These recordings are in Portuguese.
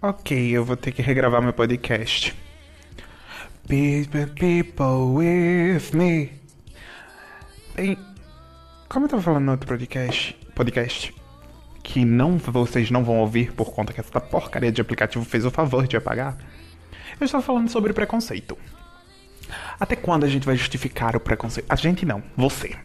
Ok, eu vou ter que regravar meu podcast. People, with me. Bem, como eu tava falando no outro podcast, podcast, que não vocês não vão ouvir por conta que essa porcaria de aplicativo fez o favor de apagar, eu estava falando sobre preconceito. Até quando a gente vai justificar o preconceito? A gente não, você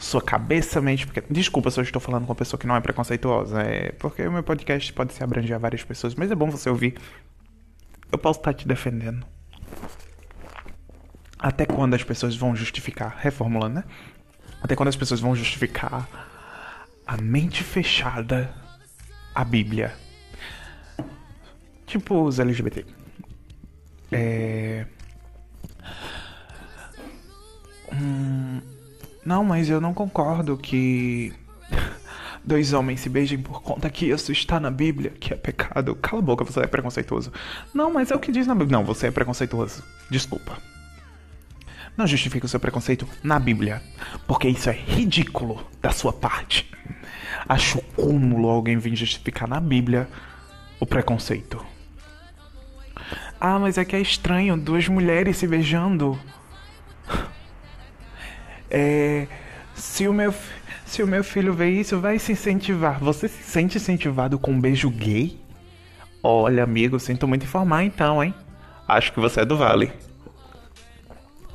sua cabeça, mente pequena. Desculpa se eu estou falando com uma pessoa que não é preconceituosa. É porque o meu podcast pode se abranger a várias pessoas, mas é bom você ouvir. Eu posso estar te defendendo. Até quando as pessoas vão justificar, reformulando, né? Até quando as pessoas vão justificar a mente fechada a Bíblia. Tipo os LGBT. É. Hum não, mas eu não concordo que dois homens se beijem por conta que isso está na Bíblia, que é pecado. Cala a boca, você é preconceituoso. Não, mas é o que diz na Bíblia. Não, você é preconceituoso. Desculpa. Não justifique o seu preconceito na Bíblia, porque isso é ridículo da sua parte. Acho cúmulo alguém vir justificar na Bíblia o preconceito. Ah, mas é que é estranho duas mulheres se beijando. É, se, o meu, se o meu filho vê isso, vai se incentivar. Você se sente incentivado com um beijo gay? Olha, amigo, sinto muito informar então, hein? Acho que você é do Vale.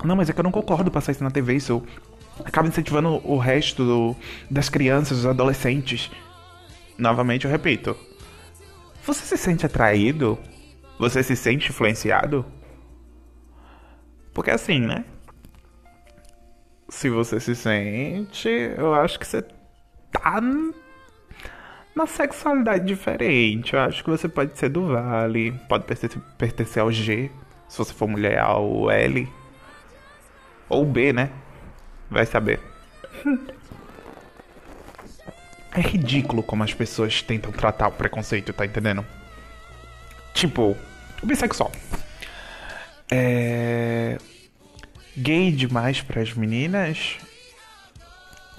Não, mas é que eu não concordo passar isso na TV, isso acaba incentivando o resto do, das crianças, dos adolescentes. Novamente eu repito. Você se sente atraído? Você se sente influenciado? Porque assim, né? Se você se sente, eu acho que você tá na sexualidade diferente. Eu acho que você pode ser do Vale, pode pertencer, ao G, se você for mulher, ao L. Ou B, né? Vai saber. É ridículo como as pessoas tentam tratar o preconceito, tá entendendo? Tipo, o bissexual. É gay demais para as meninas,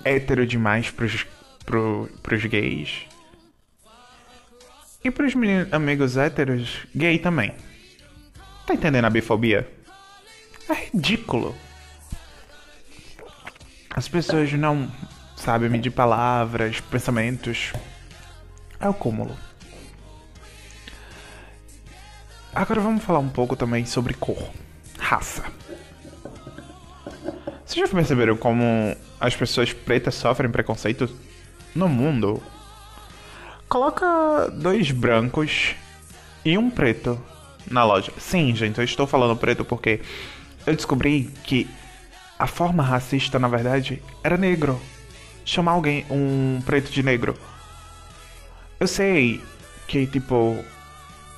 hétero demais pros, pro, gays. E pros meninos, amigos héteros, gay também. Tá entendendo a bifobia? É ridículo. As pessoas não sabem medir palavras, pensamentos. É o cúmulo. Agora vamos falar um pouco também sobre cor, raça. Vocês já perceberam como as pessoas pretas sofrem preconceito no mundo? Coloca dois brancos e um preto na loja. Sim, gente, eu estou falando preto porque eu descobri que a forma racista, na verdade, era negro. Chamar alguém, um preto de negro. Eu sei que, tipo,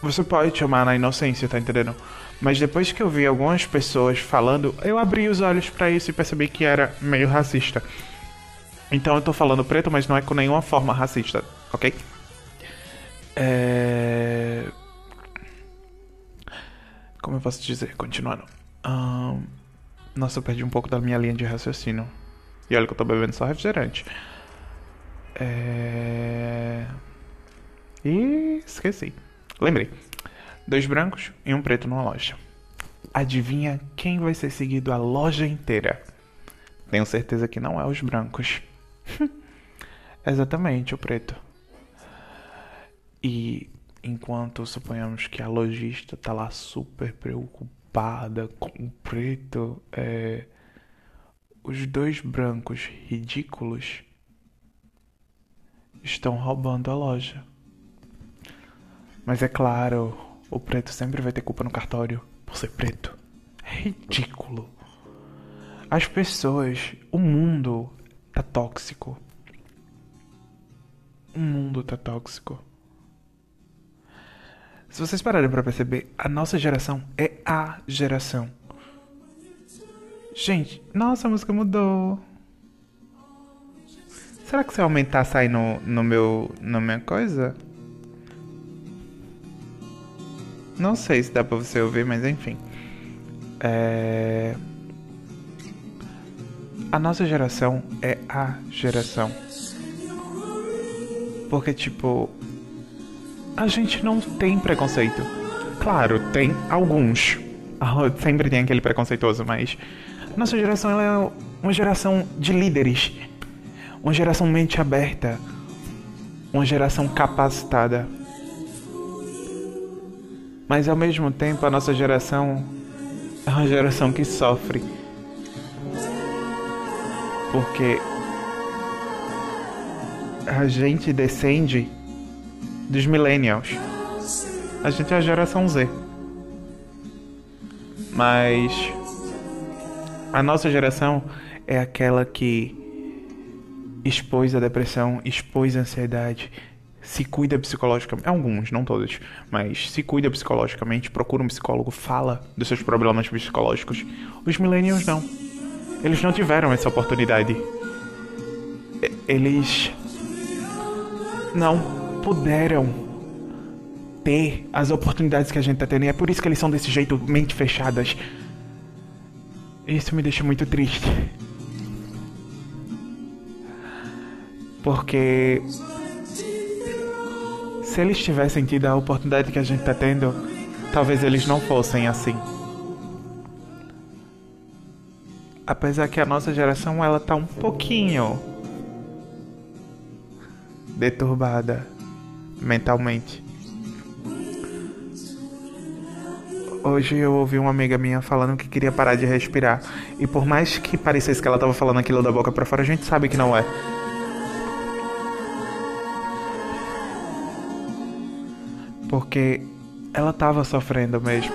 você pode chamar na inocência, tá entendendo? Mas depois que eu vi algumas pessoas falando, eu abri os olhos para isso e percebi que era meio racista. Então eu tô falando preto, mas não é com nenhuma forma racista, ok? É... Como eu posso dizer? Continuando. Um... Nossa, eu perdi um pouco da minha linha de raciocínio. E olha que eu tô bebendo só refrigerante. É... E esqueci. Lembrei. Dois brancos e um preto numa loja. Adivinha quem vai ser seguido a loja inteira? Tenho certeza que não é os brancos. Exatamente, o preto. E enquanto suponhamos que a lojista tá lá super preocupada com o preto, é... os dois brancos ridículos estão roubando a loja. Mas é claro, o preto sempre vai ter culpa no cartório por ser preto. É ridículo. As pessoas, o mundo tá tóxico. O mundo tá tóxico. Se vocês pararem para perceber, a nossa geração é a geração. Gente, nossa, a música mudou. Será que se eu aumentar sai no, no meu na minha coisa? Não sei se dá pra você ouvir, mas enfim. É... A nossa geração é a geração. Porque, tipo, a gente não tem preconceito. Claro, tem alguns. Sempre tem aquele preconceituoso, mas nossa geração é uma geração de líderes, uma geração mente aberta, uma geração capacitada. Mas ao mesmo tempo a nossa geração é uma geração que sofre. Porque a gente descende dos millennials. A gente é a geração Z. Mas a nossa geração é aquela que expôs a depressão, expôs a ansiedade, se cuida psicologicamente. Alguns, não todos, mas se cuida psicologicamente, procura um psicólogo, fala dos seus problemas psicológicos. Os millennials não. Eles não tiveram essa oportunidade. Eles não puderam ter as oportunidades que a gente tá tendo. E é por isso que eles são desse jeito, mente fechadas. Isso me deixa muito triste. Porque se eles tivessem tido a oportunidade que a gente tá tendo, talvez eles não fossem assim. Apesar que a nossa geração ela tá um pouquinho deturbada mentalmente. Hoje eu ouvi uma amiga minha falando que queria parar de respirar. E por mais que parecesse que ela tava falando aquilo da boca para fora, a gente sabe que não é. Porque ela tava sofrendo mesmo.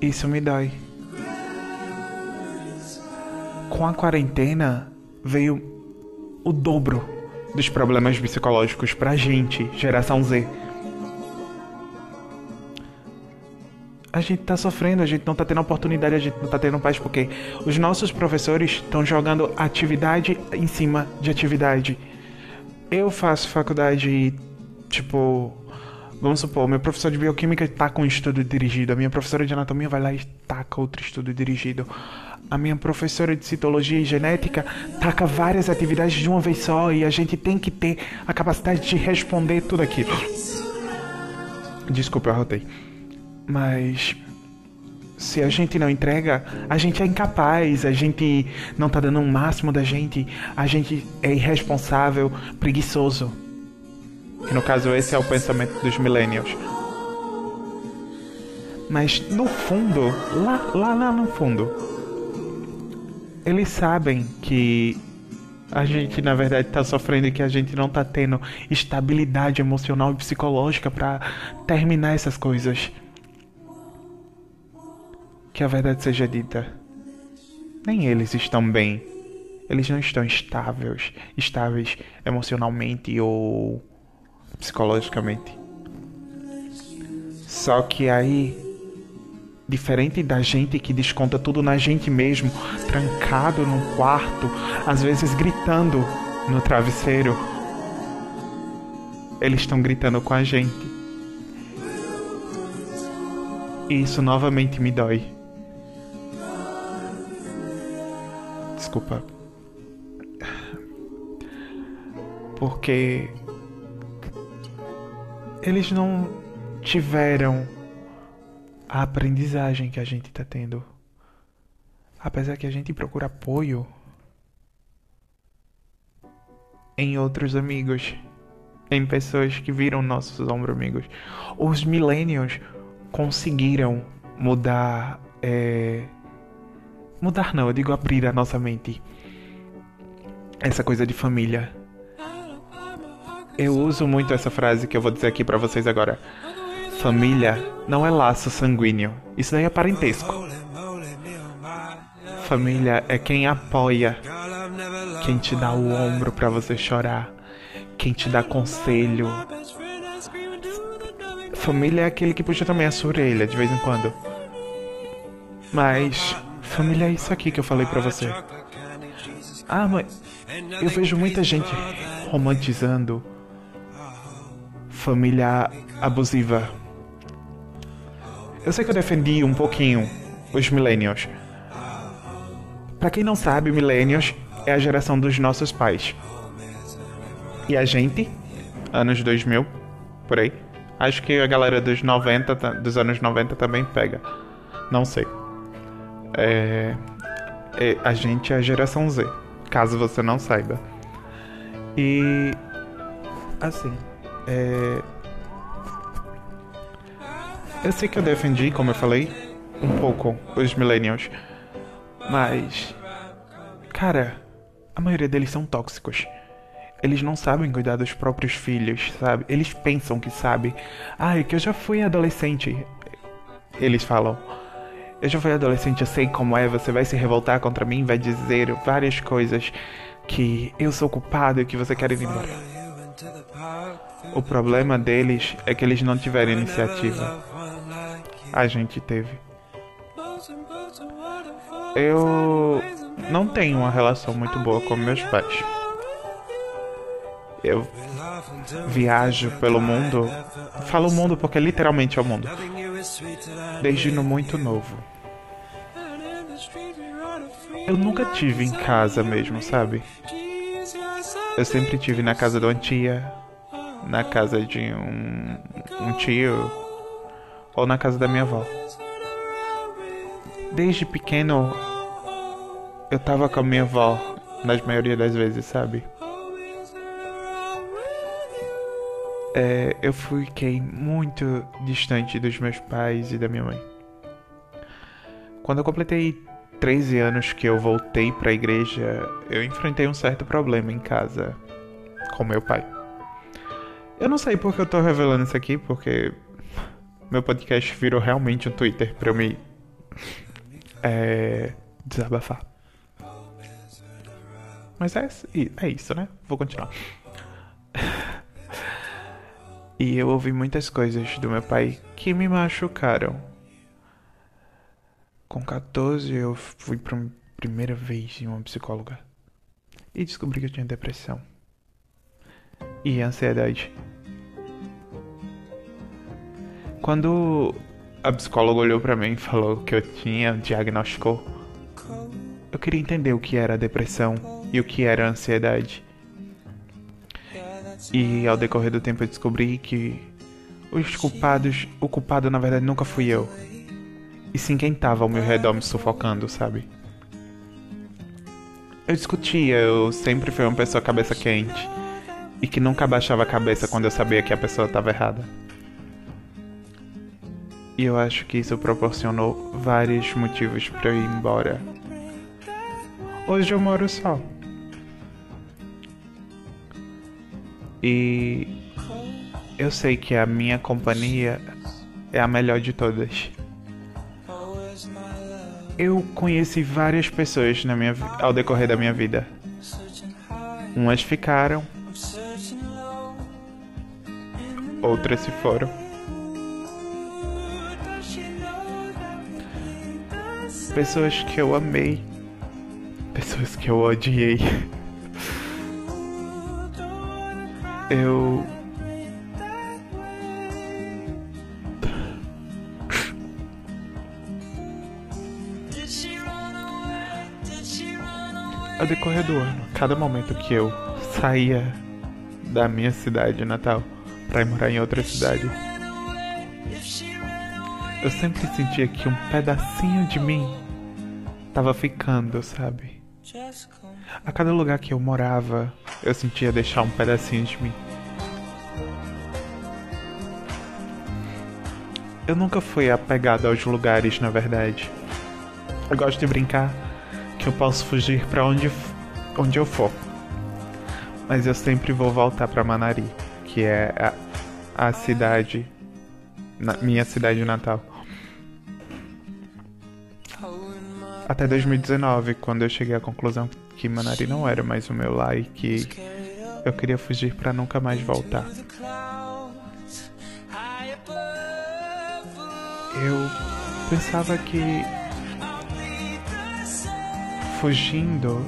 Isso me dói. Com a quarentena veio o dobro dos problemas psicológicos pra gente, geração Z. A gente tá sofrendo, a gente não tá tendo oportunidade, a gente não tá tendo paz porque os nossos professores estão jogando atividade em cima de atividade. Eu faço faculdade, tipo, vamos supor, meu professor de bioquímica tá com estudo dirigido, a minha professora de anatomia vai lá e taca outro estudo dirigido. A minha professora de citologia e genética taca várias atividades de uma vez só e a gente tem que ter a capacidade de responder tudo aquilo. Desculpa, eu arrotei. Mas se a gente não entrega, a gente é incapaz, a gente não tá dando o máximo da gente, a gente é irresponsável, preguiçoso. Que no caso esse é o pensamento dos millennials. Mas no fundo, lá, lá, lá no fundo, eles sabem que a gente na verdade tá sofrendo e que a gente não tá tendo estabilidade emocional e psicológica para terminar essas coisas. Que a verdade seja dita, nem eles estão bem. Eles não estão estáveis, estáveis emocionalmente ou psicologicamente. Só que aí, diferente da gente que desconta tudo na gente mesmo, trancado num quarto, às vezes gritando no travesseiro, eles estão gritando com a gente. E isso novamente me dói. Desculpa. Porque eles não tiveram a aprendizagem que a gente tá tendo. Apesar que a gente procura apoio em outros amigos, em pessoas que viram nossos ombros amigos. Os millennials conseguiram mudar é, Mudar não, eu digo abrir a nossa mente. Essa coisa de família. Eu uso muito essa frase que eu vou dizer aqui para vocês agora. Família não é laço sanguíneo. Isso daí é parentesco. Família é quem apoia, quem te dá o ombro para você chorar, quem te dá conselho. Família é aquele que puxa também a sua orelha de vez em quando. Mas Família é isso aqui que eu falei para você. Ah, mas eu vejo muita gente romantizando família abusiva. Eu sei que eu defendi um pouquinho os millennials. Para quem não sabe, millennials é a geração dos nossos pais. E a gente, anos 2000, por aí. Acho que a galera dos 90, dos anos 90 também pega. Não sei. É, é, a gente é a geração Z, caso você não saiba. E assim, é, eu sei que eu defendi, como eu falei, um pouco os millennials, mas cara, a maioria deles são tóxicos. Eles não sabem cuidar dos próprios filhos, sabe? Eles pensam que sabem. Ah, é que eu já fui adolescente. Eles falam. Eu já fui adolescente, eu sei como é. Você vai se revoltar contra mim, vai dizer várias coisas que eu sou culpado e que você quer ir embora. O problema deles é que eles não tiveram iniciativa. A gente teve. Eu não tenho uma relação muito boa com meus pais. Eu viajo pelo mundo. Falo mundo porque literalmente é o mundo. Desde no muito novo. Eu nunca tive em casa mesmo, sabe? Eu sempre tive na casa de uma tia, na casa de um, um tio ou na casa da minha avó. Desde pequeno eu tava com a minha avó, na maioria das vezes, sabe? é, eu fiquei muito distante dos meus pais e da minha mãe. Quando eu completei 13 anos que eu voltei para a igreja, eu enfrentei um certo problema em casa com meu pai. Eu não sei porque eu tô revelando isso aqui, porque meu podcast virou realmente um Twitter para eu me é, desabafar. Mas é, é isso, né? Vou continuar. E eu ouvi muitas coisas do meu pai que me machucaram. Com 14 eu fui para primeira vez em uma psicóloga e descobri que eu tinha depressão e ansiedade. Quando a psicóloga olhou para mim e falou que eu tinha, diagnosticou, eu queria entender o que era depressão e o que era ansiedade. E ao decorrer do tempo eu descobri que os culpados, o culpado na verdade nunca fui eu. E sim quem tava ao meu redor me sufocando, sabe? Eu discutia, eu sempre fui uma pessoa cabeça quente. E que nunca abaixava a cabeça quando eu sabia que a pessoa estava errada. E eu acho que isso proporcionou vários motivos para eu ir embora. Hoje eu moro só. E eu sei que a minha companhia é a melhor de todas. Eu conheci várias pessoas na minha, ao decorrer da minha vida. Umas ficaram, outras se foram. Pessoas que eu amei, pessoas que eu odiei. eu ao decorrer do ano, cada momento que eu saía da minha cidade natal para ir morar em outra cidade, eu sempre sentia que um pedacinho de mim tava ficando, sabe? A cada lugar que eu morava, eu sentia deixar um pedacinho de mim. Eu nunca fui apegado aos lugares, na verdade. Eu gosto de brincar que eu posso fugir para onde, onde eu for. Mas eu sempre vou voltar para Manari, que é a, a cidade, na, minha cidade natal. Até 2019, quando eu cheguei à conclusão que Manari não era mais o meu lar e que eu queria fugir para nunca mais voltar. Eu pensava que fugindo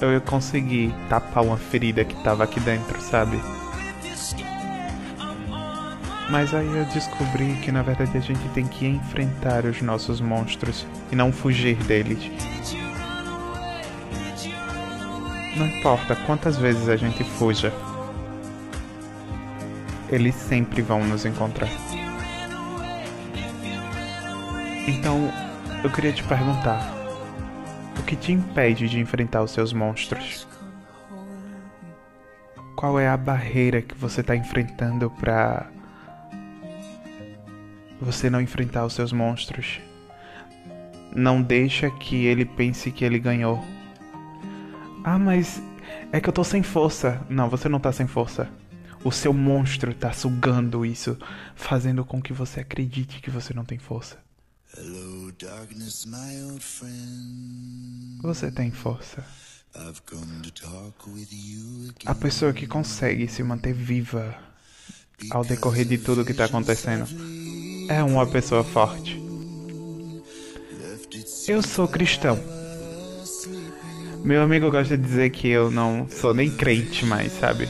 eu ia conseguir tapar uma ferida que tava aqui dentro, sabe? Mas aí eu descobri que na verdade a gente tem que enfrentar os nossos monstros e não fugir deles. Não importa quantas vezes a gente fuja, eles sempre vão nos encontrar. Então, eu queria te perguntar: que te impede de enfrentar os seus monstros? Qual é a barreira que você está enfrentando para você não enfrentar os seus monstros? Não deixa que ele pense que ele ganhou. Ah, mas é que eu tô sem força. Não, você não tá sem força. O seu monstro tá sugando isso, fazendo com que você acredite que você não tem força. Hello, darkness, você tem força. A pessoa que consegue se manter viva ao decorrer de tudo que está acontecendo é uma pessoa forte. Eu sou cristão. Meu amigo gosta de dizer que eu não sou nem crente mais, sabe?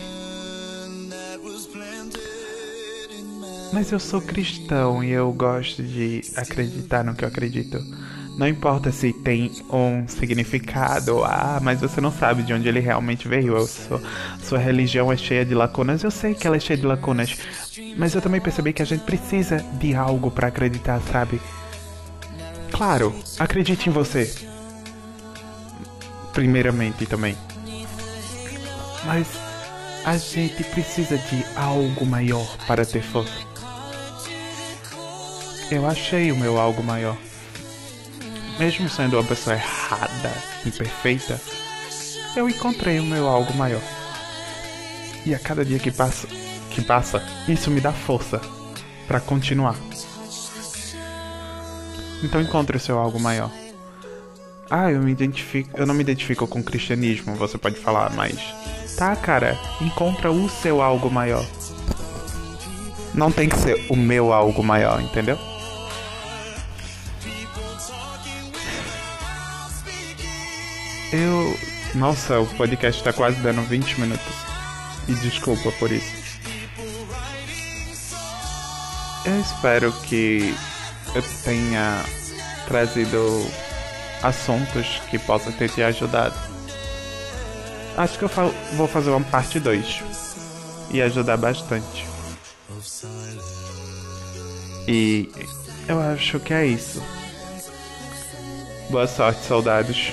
Mas eu sou cristão e eu gosto de acreditar no que eu acredito. Não importa se tem um significado, ah, mas você não sabe de onde ele realmente veio. Eu sou, sua religião é cheia de lacunas. Eu sei que ela é cheia de lacunas, mas eu também percebi que a gente precisa de algo para acreditar, sabe? Claro, acredite em você. Primeiramente também. Mas a gente precisa de algo maior para ter força. Eu achei o meu algo maior. Mesmo sendo uma pessoa errada, imperfeita, eu encontrei o meu algo maior. E a cada dia que passa, que passa, isso me dá força para continuar. Então encontre o seu algo maior. Ah, eu me identifico. Eu não me identifico com o cristianismo, você pode falar, mas. Tá, cara, encontra o seu algo maior. Não tem que ser o meu algo maior, entendeu? Eu. Nossa, o podcast tá quase dando 20 minutos. E desculpa por isso. Eu espero que eu tenha trazido assuntos que possam ter te ajudado. Acho que eu vou fazer uma parte 2 e ajudar bastante. E eu acho que é isso. Boa sorte, soldados.